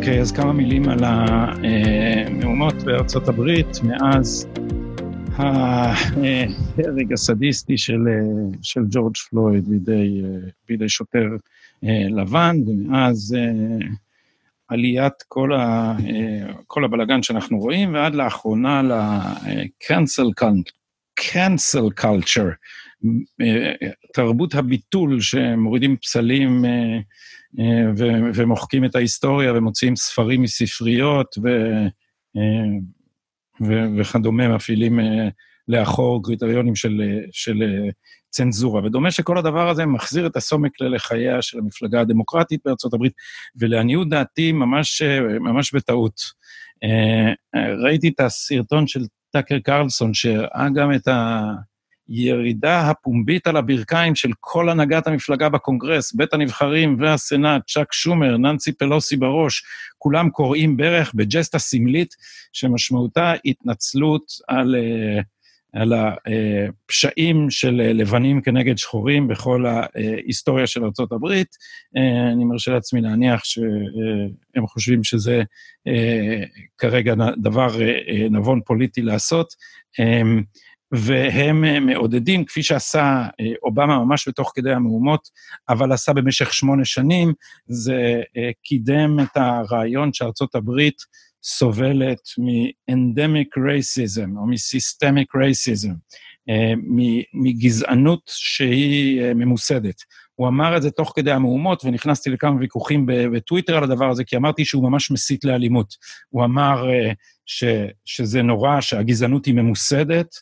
אוקיי, אז כמה מילים על המהומות בארצות הברית מאז ההרג הסדיסטי של, של ג'ורג' פלויד בידי, בידי שוטר לבן, ומאז עליית כל, ה, כל הבלגן שאנחנו רואים, ועד לאחרונה ל-cancel cancel culture, תרבות הביטול שמורידים פסלים ומוחקים את ההיסטוריה ומוציאים ספרים מספריות ו, ו, וכדומה, מפעילים לאחור קריטריונים של, של צנזורה. ודומה שכל הדבר הזה מחזיר את הסומק לחייה של המפלגה הדמוקרטית בארצות הברית, ולעניות דעתי ממש, ממש בטעות. ראיתי את הסרטון של טאקר קרלסון, שהראה גם את ה... ירידה הפומבית על הברכיים של כל הנהגת המפלגה בקונגרס, בית הנבחרים והסנאט, צ'אק שומר, ננסי פלוסי בראש, כולם קוראים ברך בג'סטה סמלית, שמשמעותה התנצלות על, אה, על הפשעים של לבנים כנגד שחורים בכל ההיסטוריה של ארה"ב. אני מרשה לעצמי להניח שהם חושבים שזה כרגע דבר נבון פוליטי לעשות. והם מעודדים, כפי שעשה אובמה ממש בתוך כדי המהומות, אבל עשה במשך שמונה שנים, זה קידם את הרעיון שארצות הברית סובלת מ-endemic racism או מ-systemic racism, מגזענות שהיא ממוסדת. הוא אמר את זה תוך כדי המהומות, ונכנסתי לכמה ויכוחים בטוויטר על הדבר הזה, כי אמרתי שהוא ממש מסית לאלימות. הוא אמר ש, שזה נורא, שהגזענות היא ממוסדת,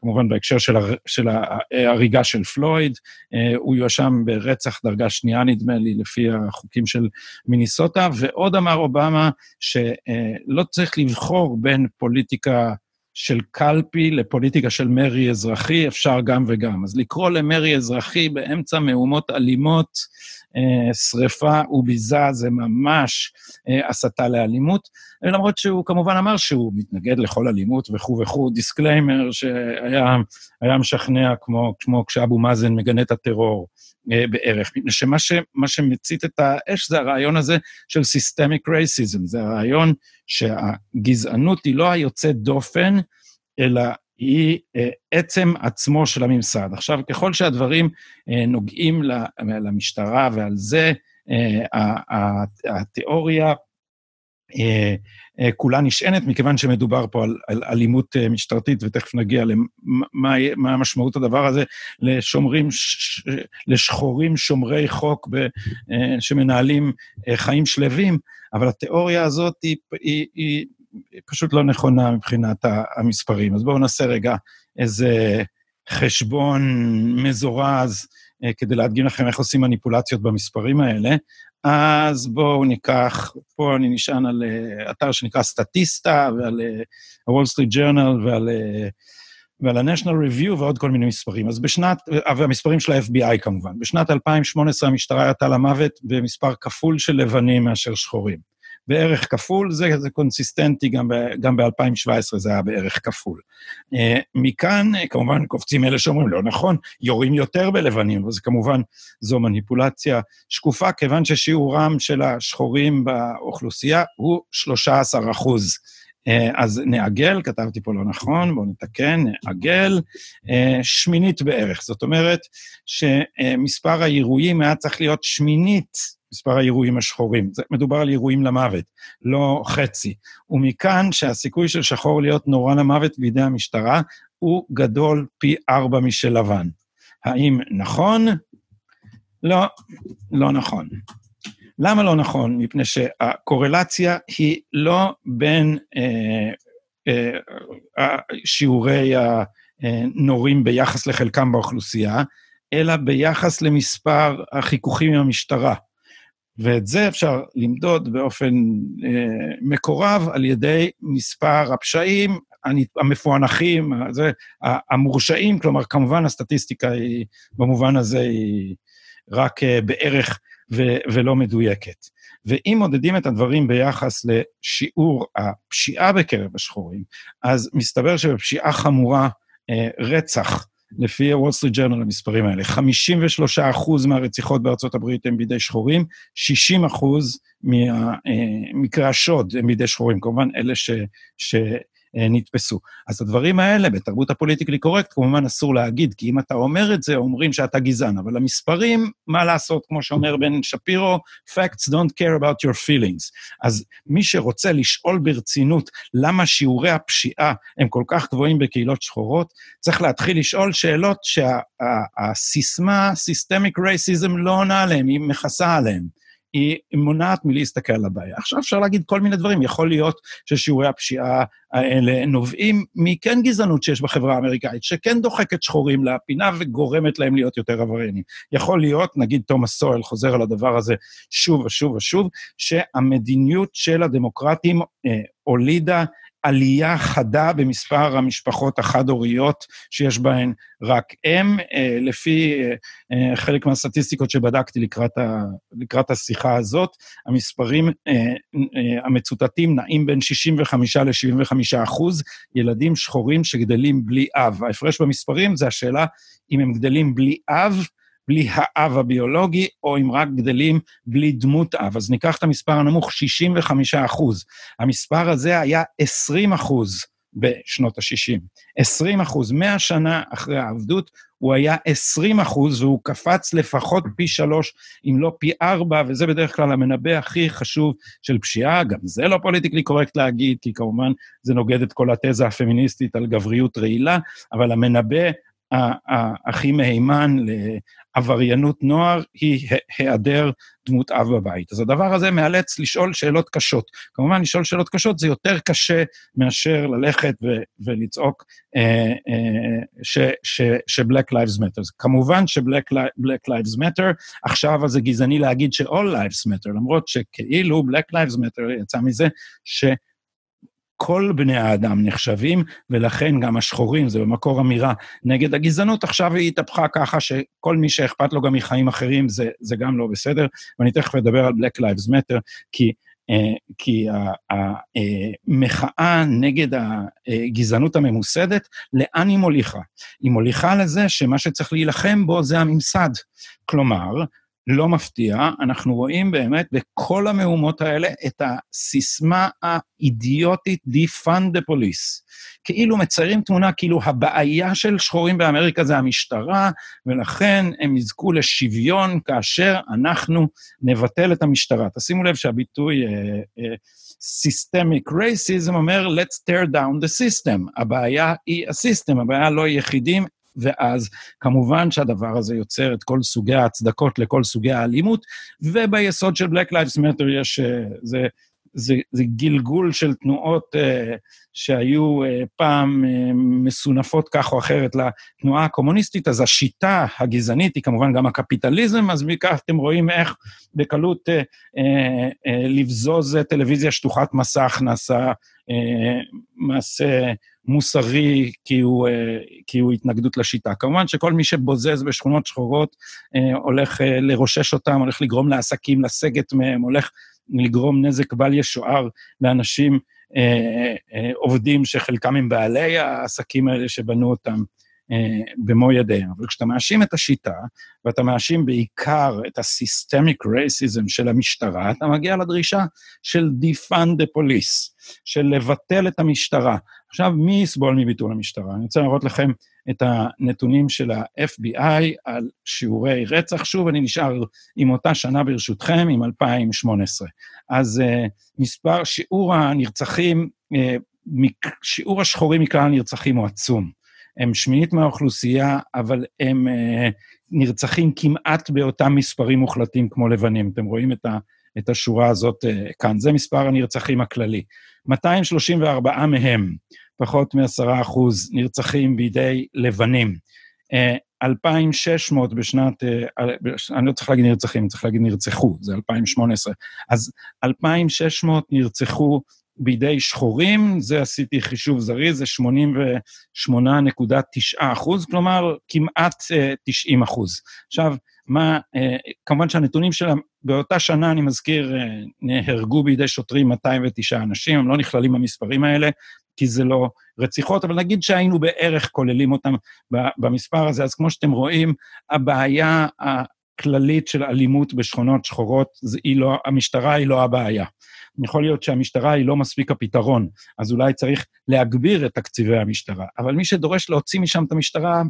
כמובן בהקשר של, הר, של ההריגה של פלויד, הוא יואשם ברצח דרגה שנייה, נדמה לי, לפי החוקים של מיניסוטה, ועוד אמר אובמה שלא צריך לבחור בין פוליטיקה של קלפי לפוליטיקה של מרי אזרחי, אפשר גם וגם. אז לקרוא למרי אזרחי באמצע מהומות אלימות, אה, שריפה וביזה זה ממש אה, הסתה לאלימות, למרות שהוא כמובן אמר שהוא מתנגד לכל אלימות וכו' וכו', דיסקליימר שהיה משכנע כמו, כמו כשאבו מאזן מגנה את הטרור בערך, מפני שמה ש, שמצית את האש זה הרעיון הזה של Systemic Racism, זה הרעיון שהגזענות היא לא היוצאת דופן, אלא היא אה, עצם עצמו של הממסד. עכשיו, ככל שהדברים אה, נוגעים למשטרה ועל זה, אה, התיאוריה כולה נשענת, מכיוון שמדובר פה על, על אלימות משטרתית, ותכף נגיע למה המשמעות הדבר הזה לשומרים, לשחורים שומרי חוק ב, שמנהלים חיים שלווים, אבל התיאוריה הזאת היא, היא, היא פשוט לא נכונה מבחינת המספרים. אז בואו נעשה רגע איזה חשבון מזורז אה, כדי להדגים לכם איך עושים מניפולציות במספרים האלה. אז בואו ניקח, פה אני נשען על אה, אתר שנקרא סטטיסטה, ועל ה-Wall Street Journal ועל, אה, ועל ה-National Review ועוד כל מיני מספרים. אז בשנת, והמספרים של ה-FBI כמובן. בשנת 2018 המשטרה ירתה למוות במספר כפול של לבנים מאשר שחורים. בערך כפול, זה, זה קונסיסטנטי, גם, גם ב-2017 זה היה בערך כפול. Uh, מכאן, uh, כמובן, קופצים אלה שאומרים, לא נכון, יורים יותר בלבנים, וזה כמובן, זו מניפולציה שקופה, כיוון ששיעורם של השחורים באוכלוסייה הוא 13 אחוז. Uh, אז נעגל, כתבתי פה לא נכון, בואו נתקן, נעגל, uh, שמינית בערך. זאת אומרת שמספר האירועים היה צריך להיות שמינית מספר האירועים השחורים. זה, מדובר על אירועים למוות, לא חצי. ומכאן שהסיכוי של שחור להיות נורא למוות בידי המשטרה הוא גדול פי ארבע משל לבן. האם נכון? לא, לא נכון. למה לא נכון? מפני שהקורלציה היא לא בין אה, אה, שיעורי הנורים ביחס לחלקם באוכלוסייה, אלא ביחס למספר החיכוכים עם המשטרה. ואת זה אפשר למדוד באופן אה, מקורב על ידי מספר הפשעים המפוענחים, זה, המורשעים, כלומר, כמובן הסטטיסטיקה היא, במובן הזה היא רק אה, בערך ו, ולא מדויקת. ואם מודדים את הדברים ביחס לשיעור הפשיעה בקרב השחורים, אז מסתבר שבפשיעה חמורה, אה, רצח, לפי הוול סטריט ג'רנל המספרים האלה, 53 אחוז מהרציחות בארצות הברית הם בידי שחורים, 60 אחוז ממקרי השוד הם בידי שחורים, כמובן אלה ש, ש, אה, נתפסו. אז הדברים האלה, בתרבות הפוליטיקלי קורקט, כמובן אסור להגיד, כי אם אתה אומר את זה, אומרים שאתה גזען. אבל המספרים, מה לעשות, כמו שאומר בן שפירו, facts don't care about your feelings. אז מי שרוצה לשאול ברצינות למה שיעורי הפשיעה הם כל כך גבוהים בקהילות שחורות, צריך להתחיל לשאול שאלות שהסיסמה, systemic racism, לא עונה עליהן, היא מכסה עליהן. היא מונעת מלהסתכל על הבעיה. עכשיו אפשר להגיד כל מיני דברים, יכול להיות ששיעורי הפשיעה האלה נובעים מכן גזענות שיש בחברה האמריקאית, שכן דוחקת שחורים לפינה וגורמת להם להיות יותר עבריינים. יכול להיות, נגיד תומאס סואל חוזר על הדבר הזה שוב ושוב ושוב, שהמדיניות של הדמוקרטים אה, הולידה עלייה חדה במספר המשפחות החד-הוריות שיש בהן רק אם, אה, לפי אה, אה, חלק מהסטטיסטיקות שבדקתי לקראת, ה, לקראת השיחה הזאת, המספרים המצוטטים נעים בין 65 ל-75 אחוז ילדים שחורים שגדלים בלי אב. ההפרש במספרים זה השאלה אם הם גדלים בלי אב, בלי האב הביולוגי, או אם רק גדלים בלי דמות אב. אז ניקח את המספר הנמוך, 65 אחוז. המספר הזה היה 20 אחוז בשנות ה-60. 20 אחוז. 100 שנה אחרי העבדות, הוא היה 20 אחוז, והוא קפץ לפחות פי שלוש, אם לא פי ארבע, וזה בדרך כלל המנבא הכי חשוב של פשיעה. גם זה לא פוליטיקלי קורקט להגיד, כי כמובן זה נוגד את כל התזה הפמיניסטית על גבריות רעילה, אבל המנבא הכי מהימן לעבריינות נוער היא היעדר דמות אב בבית. אז הדבר הזה מאלץ לשאול שאלות קשות. כמובן, לשאול שאלות קשות זה יותר קשה מאשר ללכת ו- ולצעוק אה, אה, ש-Black Lives Matter. כמובן ש-Black Lives Matter, עכשיו זה גזעני להגיד ש-All Lives Matter, למרות שכאילו Black Lives Matter יצא מזה ש... כל בני האדם נחשבים, ולכן גם השחורים, זה במקור אמירה נגד הגזענות, עכשיו היא התהפכה ככה שכל מי שאכפת לו גם מחיים אחרים, זה, זה גם לא בסדר, ואני תכף אדבר על Black Lives Matter, כי... Uh, כי המחאה uh, נגד הגזענות הממוסדת, לאן היא מוליכה? היא מוליכה לזה שמה שצריך להילחם בו זה הממסד. כלומר, לא מפתיע, אנחנו רואים באמת בכל המהומות האלה את הסיסמה האידיוטית Defund the Police. כאילו מציירים תמונה כאילו הבעיה של שחורים באמריקה זה המשטרה, ולכן הם יזכו לשוויון כאשר אנחנו נבטל את המשטרה. תשימו לב שהביטוי uh, uh, Systemic Racism אומר, let's tear down the system. הבעיה היא הסיסטם, הבעיה לא יחידים, ואז כמובן שהדבר הזה יוצר את כל סוגי ההצדקות לכל סוגי האלימות, וביסוד של Black Lives Matter יש, אה, זה, זה, זה גלגול של תנועות uh, שהיו uh, פעם uh, מסונפות כך או אחרת לתנועה הקומוניסטית, אז השיטה הגזענית היא כמובן גם הקפיטליזם, אז מכך אתם רואים איך בקלות uh, uh, uh, לבזוז טלוויזיה שטוחת מסך נעשה uh, מעשה מוסרי כי הוא, אה, כי הוא התנגדות לשיטה. כמובן שכל מי שבוזז בשכונות שחורות אה, הולך אה, לרושש אותם, הולך לגרום לעסקים לסגת מהם, הולך לגרום נזק בל ישוער לאנשים עובדים שחלקם הם בעלי העסקים האלה שבנו אותם. במו ידיהם. אבל כשאתה מאשים את השיטה, ואתה מאשים בעיקר את ה-systemic racism של המשטרה, אתה מגיע לדרישה של defund the police, של לבטל את המשטרה. עכשיו, מי יסבול מביטול המשטרה? אני רוצה להראות לכם את הנתונים של ה-FBI על שיעורי רצח. שוב, אני נשאר עם אותה שנה ברשותכם, עם 2018. אז uh, מספר, שיעור הנרצחים, uh, שיעור השחורים מכלל הנרצחים הוא עצום. הם שמינית מהאוכלוסייה, אבל הם אה, נרצחים כמעט באותם מספרים מוחלטים כמו לבנים. אתם רואים את, ה, את השורה הזאת אה, כאן. זה מספר הנרצחים הכללי. 234 מהם, פחות מ-10 אחוז, נרצחים בידי לבנים. אה, 2,600 בשנת, אה, אני לא צריך להגיד נרצחים, צריך להגיד נרצחו, זה 2018. אז 2,600 נרצחו בידי שחורים, זה עשיתי חישוב זריז, זה 88.9 אחוז, כלומר כמעט 90 אה, אחוז. עכשיו, מה, כמובן שהנתונים שלהם, באותה שנה, אני מזכיר, נהרגו בידי שוטרים 209 אנשים, הם לא נכללים במספרים האלה, כי זה לא רציחות, אבל נגיד שהיינו בערך כוללים אותם במספר הזה, אז כמו שאתם רואים, הבעיה הכללית של אלימות בשכונות שחורות, היא לא, המשטרה היא לא הבעיה. יכול להיות שהמשטרה היא לא מספיק הפתרון, אז אולי צריך להגביר את תקציבי המשטרה. אבל מי שדורש להוציא משם את המשטרה,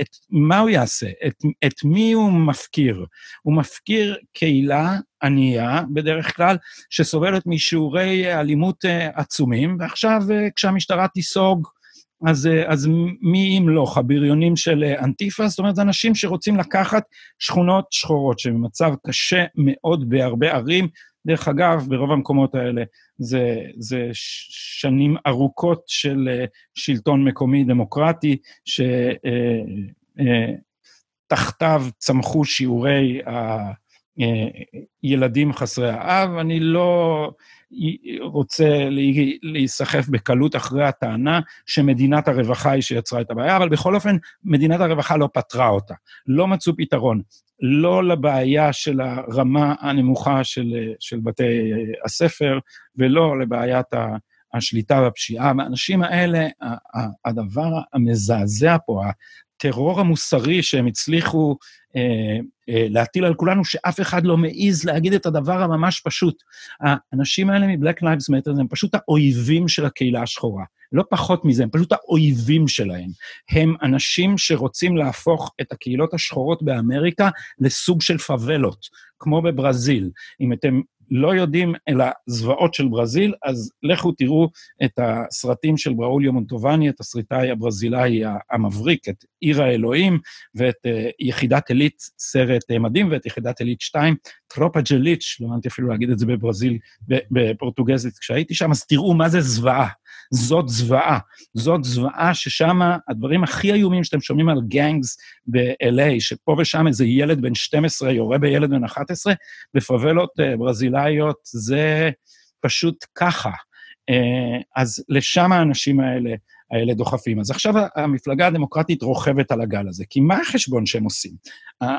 את, מה הוא יעשה? את, את מי הוא מפקיר? הוא מפקיר קהילה ענייה, בדרך כלל, שסובלת משיעורי אלימות אה, עצומים, ועכשיו אה, כשהמשטרה תיסוג, אז, אה, אז מי אם לא, הבריונים של אנטיפה? זאת אומרת, אנשים שרוצים לקחת שכונות שחורות שבמצב קשה מאוד בהרבה ערים, דרך אגב, ברוב המקומות האלה זה, זה שנים ארוכות של אה, שלטון מקומי דמוקרטי, שתחתיו אה, אה, צמחו שיעורי הילדים חסרי האב. אני לא רוצה להיסחף בקלות אחרי הטענה שמדינת הרווחה היא שיצרה את הבעיה, אבל בכל אופן, מדינת הרווחה לא פתרה אותה. לא מצאו פתרון. לא לבעיה של הרמה הנמוכה של, של בתי הספר, ולא לבעיית השליטה בפשיעה. והאנשים האלה, הדבר המזעזע פה, הטרור המוסרי שהם הצליחו אה, אה, להטיל על כולנו, שאף אחד לא מעז להגיד את הדבר הממש פשוט. האנשים האלה מ-Black Lives Matter הם פשוט האויבים של הקהילה השחורה. לא פחות מזה, הם פשוט האויבים שלהם. הם אנשים שרוצים להפוך את הקהילות השחורות באמריקה לסוג של פאבלות, כמו בברזיל. אם אתם לא יודעים על הזוועות של ברזיל, אז לכו תראו את הסרטים של בראוליו מונטובני, את הסריטאי הברזילאי המבריק, את עיר האלוהים, ואת uh, יחידת עילית, סרט uh, מדהים, ואת יחידת עילית 2, טרופה ג'ליץ', לא הבנתי אפילו להגיד את זה בברזיל, בפורטוגזית כשהייתי שם, אז תראו מה זה זוועה. זאת זוועה. זאת זוועה ששם הדברים הכי איומים שאתם שומעים על גנגס ב-LA, שפה ושם איזה ילד בן 12 יורה בילד בן 11, בפאבלות uh, ברזילאיות, זה פשוט ככה. Uh, אז לשם האנשים האלה האלה דוחפים. אז עכשיו המפלגה הדמוקרטית רוכבת על הגל הזה, כי מה החשבון שהם עושים?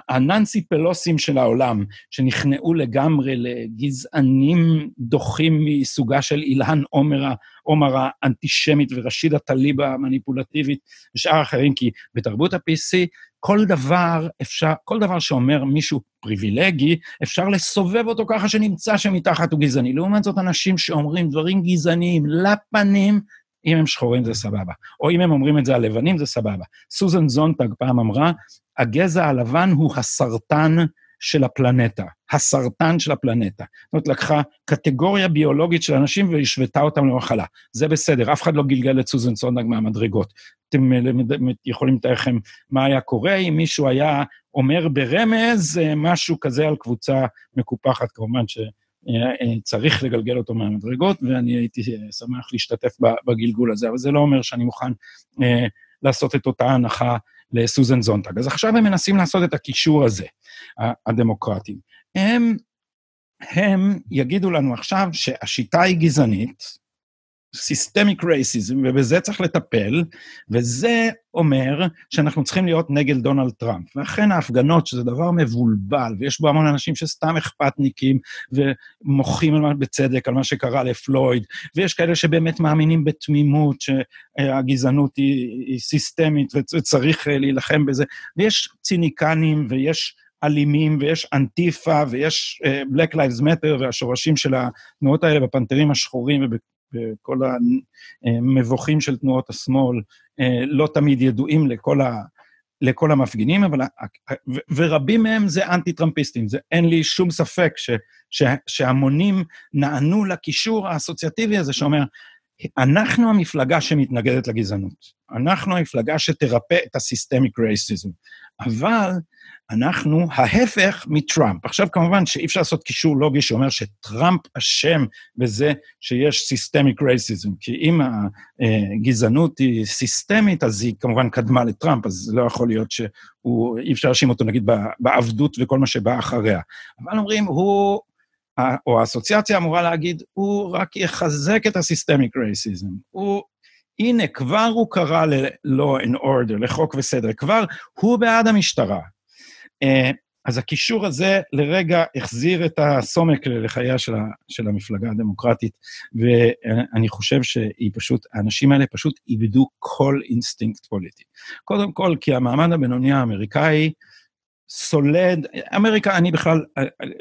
הננסי פלוסים של העולם, שנכנעו לגמרי לגזענים דוחים מסוגה של אילן עומר, עומר האנטישמית ורשידה טליב המניפולטיבית ושאר אחרים, כי בתרבות ה-PC כל דבר אפשר, כל דבר שאומר מישהו פריבילגי, אפשר לסובב אותו ככה שנמצא שמתחת הוא גזעני. לעומת זאת, אנשים שאומרים דברים גזעניים לפנים, אם הם שחורים זה סבבה, או אם הם אומרים את זה על לבנים זה סבבה. סוזן זונטג פעם אמרה, הגזע הלבן הוא הסרטן של הפלנטה, הסרטן של הפלנטה. זאת אומרת, לקחה קטגוריה ביולוגית של אנשים והשוותה אותם למחלה. זה בסדר, אף אחד לא גלגל את סוזן זונטג מהמדרגות. אתם יכולים לתאר לכם מה היה קורה אם מישהו היה אומר ברמז אה, משהו כזה על קבוצה מקופחת, כמובן ש... צריך לגלגל אותו מהמדרגות, ואני הייתי שמח להשתתף בגלגול הזה, אבל זה לא אומר שאני מוכן אה, לעשות את אותה הנחה לסוזן זונטג. אז עכשיו הם מנסים לעשות את הקישור הזה, הדמוקרטים. הם, הם יגידו לנו עכשיו שהשיטה היא גזענית, Systemic Racism, ובזה צריך לטפל, וזה אומר שאנחנו צריכים להיות נגד דונלד טראמפ. ואכן ההפגנות, שזה דבר מבולבל, ויש בו המון אנשים שסתם אכפתניקים, ומוחים בצדק על מה שקרה לפלויד, ויש כאלה שבאמת מאמינים בתמימות שהגזענות היא, היא סיסטמית וצריך להילחם בזה, ויש ציניקנים ויש... אלימים, ויש אנטיפה, ויש uh, Black Lives Matter, והשורשים של התנועות האלה בפנתרים השחורים וכל המבוכים של תנועות השמאל אה, לא תמיד ידועים לכל, ה, לכל המפגינים, אבל, ורבים מהם זה אנטי-טראמפיסטים, זה אין לי שום ספק ש, ש, שהמונים נענו לקישור האסוציאטיבי הזה שאומר, אנחנו המפלגה שמתנגדת לגזענות, אנחנו המפלגה שתרפא את הסיסטמיק רייסיזם, אבל אנחנו ההפך מטראמפ. עכשיו, כמובן שאי אפשר לעשות קישור לוגי שאומר שטראמפ אשם בזה שיש סיסטמיק רייסיזם, כי אם הגזענות היא סיסטמית, אז היא כמובן קדמה לטראמפ, אז לא יכול להיות שהוא, אי אפשר להאשים אותו נגיד בעבדות וכל מה שבא אחריה. אבל אומרים, הוא, או האסוציאציה אמורה להגיד, הוא רק יחזק את ה systemic racism. הוא הנה, כבר הוא קרא ל-law and order, לחוק וסדר, כבר הוא בעד המשטרה. Uh, אז הקישור הזה לרגע החזיר את הסומק לחייה של, ה, של המפלגה הדמוקרטית, ואני חושב שהיא פשוט, האנשים האלה פשוט איבדו כל אינסטינקט פוליטי. קודם כל, כי המעמד הבינוני האמריקאי סולד, אמריקה, אני בכלל,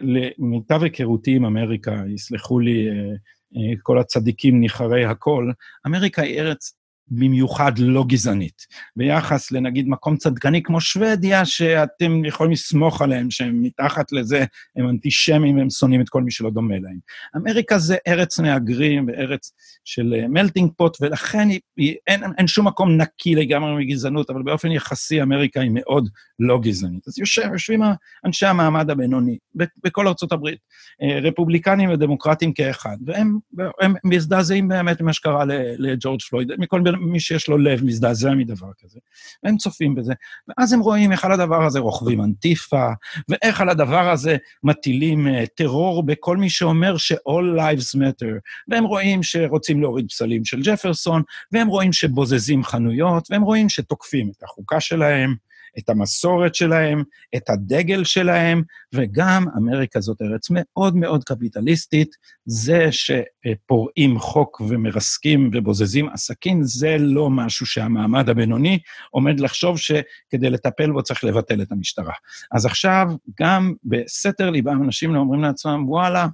למיטב היכרותי עם אמריקה, יסלחו לי אה, כל הצדיקים ניחרי הכל, אמריקה היא ארץ במיוחד לא גזענית. ביחס לנגיד מקום צדקני כמו שוודיה, שאתם יכולים לסמוך עליהם, שהם מתחת לזה, הם אנטישמים, הם שונאים את כל מי שלא דומה להם. אמריקה זה ארץ מהגרים וארץ של מלטינג uh, פוט, ולכן היא, היא, אין, אין שום מקום נקי לגמרי מגזענות, אבל באופן יחסי אמריקה היא מאוד לא גזענית. אז יושב, יושבים אנשי המעמד הבינוני בכל ארצות הברית, uh, רפובליקנים ודמוקרטים כאחד, והם מזדעזעים באמת ממה שקרה לג'ורג' פלויד, מכל. מי שיש לו לב מזדעזע מדבר כזה. והם צופים בזה, ואז הם רואים איך על הדבר הזה רוכבים אנטיפה, ואיך על הדבר הזה מטילים uh, טרור בכל מי שאומר ש-all lives matter, והם רואים שרוצים להוריד פסלים של ג'פרסון, והם רואים שבוזזים חנויות, והם רואים שתוקפים את החוקה שלהם, את המסורת שלהם, את הדגל שלהם, וגם אמריקה זאת ארץ מאוד מאוד קפיטליסטית. זה שפורעים חוק ומרסקים ובוזזים עסקים, זה לא משהו שהמעמד הבינוני עומד לחשוב שכדי לטפל בו צריך לבטל את המשטרה. אז עכשיו, גם בסתר ליבם אנשים אומרים לעצמם, וואלה,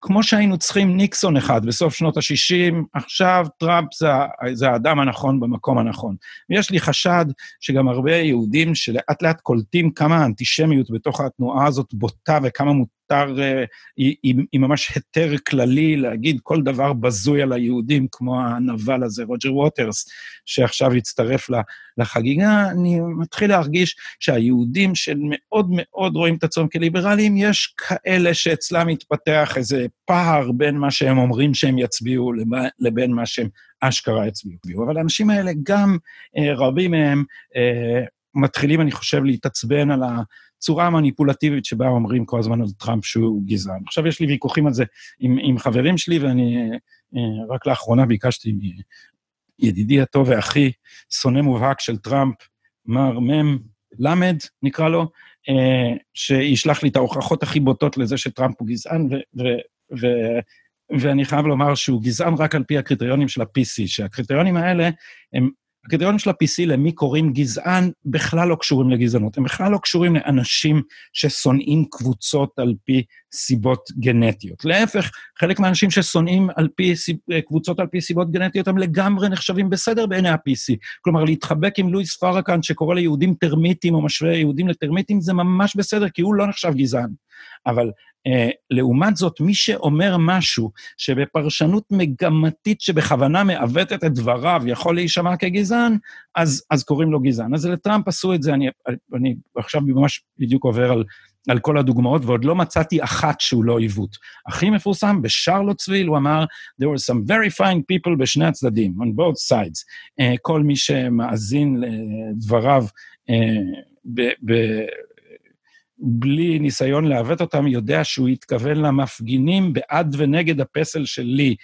כמו שהיינו צריכים ניקסון אחד בסוף שנות ה-60, עכשיו טראמפ זה, זה האדם הנכון במקום הנכון. ויש לי חשד שגם הרבה יהודים שלאט לאט קולטים כמה האנטישמיות בתוך התנועה הזאת בוטה וכמה מותר, אה, היא, היא, ממש היתר כללי להגיד כל דבר בזוי על היהודים, כמו הנבל הזה, רוג'ר ווטרס, שעכשיו הצטרף לחגיגה, אני מתחיל להרגיש שהיהודים שמאוד מאוד רואים את עצמם כליברליים, יש כאלה שאצלם מתפתח איזה פער בין מה שהם אומרים שהם יצביעו לבין מה שהם אשכרה יצביעו. אבל האנשים האלה, גם אה, רבים מהם, אה, מתחילים, אני חושב, להתעצבן על הצורה המניפולטיבית שבה אומרים כל הזמן על טראמפ שהוא גזען. עכשיו יש לי ויכוחים על זה עם, עם חברים שלי, ואני אה, רק לאחרונה ביקשתי מידידי הטוב ואחי, שונא מובהק של טראמפ, מר מ' למד, נקרא לו, אה, שישלח לי את ההוכחות הכי בוטות לזה שטראמפ הוא גזען, ו- ו- ו- ואני חייב לומר שהוא גזען רק על פי הקריטריונים של ה-PC, שהקריטריונים האלה הם הקריטריונים של ה-PC למי קוראים גזען בכלל לא קשורים לגזענות, הם בכלל לא קשורים לאנשים ששונאים קבוצות על פי סיבות גנטיות. להפך, חלק מהאנשים ששונאים על פי, קבוצות על פי סיבות גנטיות, הם לגמרי נחשבים בסדר בעיני ה-PC. כלומר, להתחבק עם לואיס פרקן שקורא ליהודים טרמיטים או משווה יהודים לטרמיטים, זה ממש בסדר, כי הוא לא נחשב גזען. אבל Uh, לעומת זאת, מי שאומר משהו שבפרשנות מגמתית שבכוונה מעוותת את דבריו יכול להישמע כגזען, אז, אז קוראים לו גזען. אז לטראמפ עשו את זה, אני, אני עכשיו ממש בדיוק עובר על, על כל הדוגמאות, ועוד לא מצאתי אחת שהוא לא עיוות. הכי מפורסם, בשרלוטסוויל הוא אמר, there were some very fine people בשני הצדדים, on both sides. Uh, כל מי שמאזין לדבריו uh, ב... ב בלי ניסיון לעוות אותם, יודע שהוא התכוון למפגינים בעד ונגד הפסל של לי,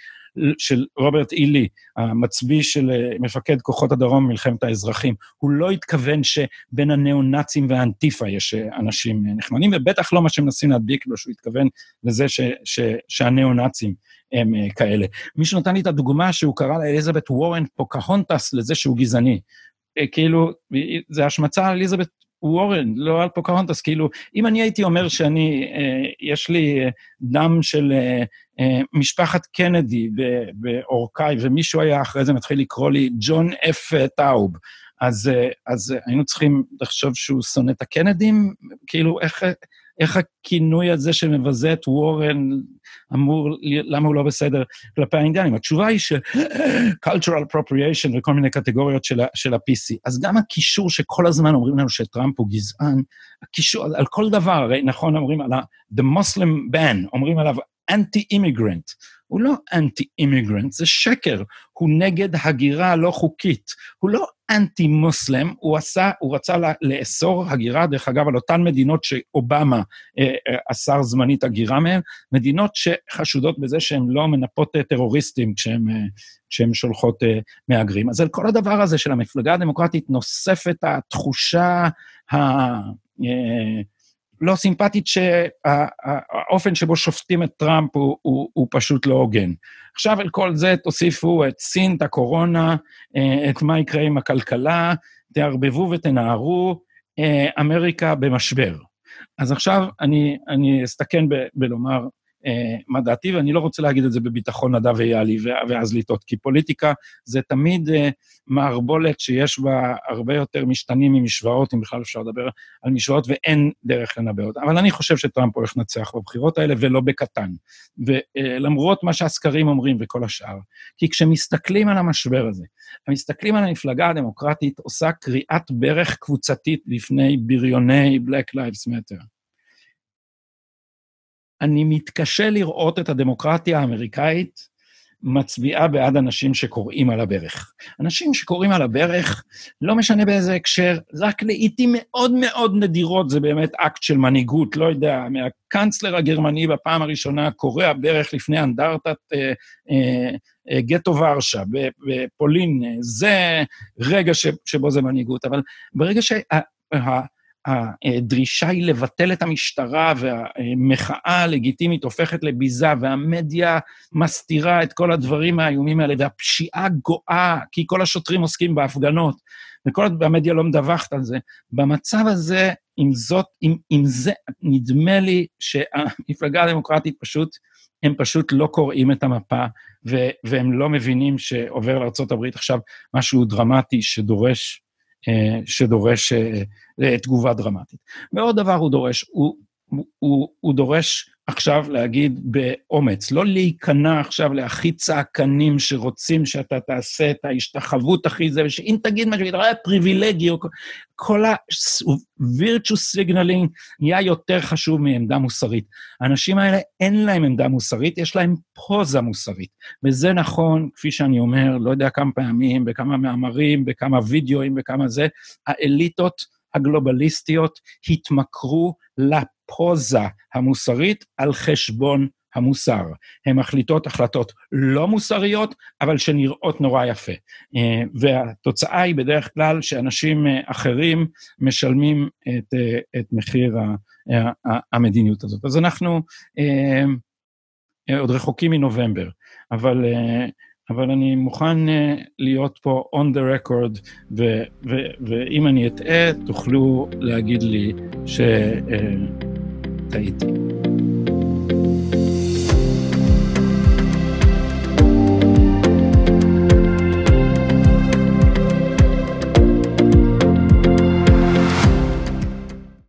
של רוברט אילי, המצביא של אה, מפקד כוחות הדרום במלחמת האזרחים. הוא לא התכוון שבין הניאו-נאצים והאנטיפה יש אה, אנשים אה, נחמדים, ובטח לא מה שמנסים להדביק לו, שהוא התכוון לזה ש, ש, שהניאו-נאצים הם כאלה. מישהו נתן לי את הדוגמה שהוא קרא לאליזבת וורן פוקהונטס לזה שהוא גזעני. כאילו, זה השמצה על אליזבת וורן, לא על פוקהונטס, כאילו, אם אני הייתי אומר שאני, אה, יש לי אה, דם של אה, אה, משפחת קנדי בעורקיי, ומישהו היה אחרי זה מתחיל לקרוא לי ג'ון אף טאוב, אז, אה, אז היינו צריכים לחשוב שהוא שונא את הקנדים? כאילו, איך, איך הכינוי הזה שמבזה את וורן אמור, למה הוא לא בסדר כלפי האינדיאנים? התשובה היא ש-cultural appropriation וכל מיני קטגוריות של, של ה-PC. אז גם הקישור שכל הזמן אומרים לנו שטראמפ הוא גזען, הקישור, על כל דבר, הרי נכון אומרים על ה-the Muslim ban, אומרים עליו אנטי-אימיגרנט. הוא לא אנטי-אימיגרנט, זה שקר. הוא נגד הגירה לא חוקית. הוא לא אנטי-מוסלם, הוא עשה, הוא רצה לאסור הגירה, דרך אגב, על אותן מדינות שאובמה אה, אה, אסר זמנית הגירה מהן, מדינות שחשודות בזה שהן לא מנפות אה, טרוריסטים כשהן, אה, שולחות אה, מהגרים. אז על כל הדבר הזה של המפלגה הדמוקרטית נוספת התחושה ה... לא סימפטית שהאופן שבו שופטים את טראמפ הוא, הוא, הוא פשוט לא הוגן. עכשיו על כל זה תוסיפו את סין, את הקורונה, אה, את מה יקרה עם הכלכלה, תערבבו ותנערו, אה, אמריקה במשבר. אז עכשיו אני, אני אסתכן ב, בלומר מה דעתי, ואני לא רוצה להגיד את זה בביטחון נדב ויאלי ואז לטעות, כי פוליטיקה זה תמיד אה, מערבולת שיש בה הרבה יותר משתנים ממשוואות, אם בכלל אפשר לדבר על משוואות, ואין דרך לנבא אותה. אבל אני חושב שטראמפ הולך לנצח בבחירות האלה, ולא בקטן. ולמרות מה שהסקרים אומרים וכל השאר, כי כשמסתכלים על המשבר הזה, מסתכלים על המפלגה הדמוקרטית עושה קריאת ברך קבוצתית בפני בריוני Black Lives Matter. אני מתקשה לראות את הדמוקרטיה האמריקאית מצביעה בעד אנשים שקוראים על הברך. אנשים שקוראים על הברך, לא משנה באיזה הקשר, רק לעיתים מאוד מאוד נדירות זה באמת אקט של מנהיגות, לא יודע, מהקנצלר הגרמני בפעם הראשונה קורע ברך לפני אנדרטת אה, אה, אה, גטו ורשה בפולין, זה רגע ש, שבו זה מנהיגות, אבל ברגע שה... הדרישה היא לבטל את המשטרה והמחאה הלגיטימית הופכת לביזה והמדיה מסתירה את כל הדברים האיומים האלה והפשיעה גואה כי כל השוטרים עוסקים בהפגנות וכל המדיה לא מדווחת על זה. במצב הזה, עם זאת, עם, עם זה, נדמה לי שהמפלגה הדמוקרטית פשוט, הם פשוט לא קוראים את המפה ו, והם לא מבינים שעובר לארה"ב עכשיו משהו דרמטי שדורש שדורש אה, אה, תגובה דרמטית. ועוד דבר הוא דורש, הוא, הוא, הוא דורש עכשיו להגיד באומץ, לא להיכנע עכשיו להכי צעקנים שרוצים שאתה תעשה את ההשתחוות הכי זה, ושאם תגיד משהו, אתה רואה פריבילגי, כל ה-virtue signaling נהיה יותר חשוב מעמדה מוסרית. האנשים האלה אין להם עמדה מוסרית, יש להם פוזה מוסרית. וזה נכון, כפי שאני אומר, לא יודע כמה פעמים, בכמה מאמרים, בכמה וידאוים, בכמה זה, האליטות הגלובליסטיות התמכרו לפוזה המוסרית על חשבון המוסר. הן מחליטות החלטות לא מוסריות, אבל שנראות נורא יפה. אה, והתוצאה היא בדרך כלל שאנשים אה, אחרים משלמים את, אה, את מחיר המדיניות הזאת. אז אנחנו עוד רחוקים מנובמבר, אבל אבל אני מוכן להיות פה on the record, ואם אני אטעה, תוכלו להגיד לי שטעיתי. Tahiti.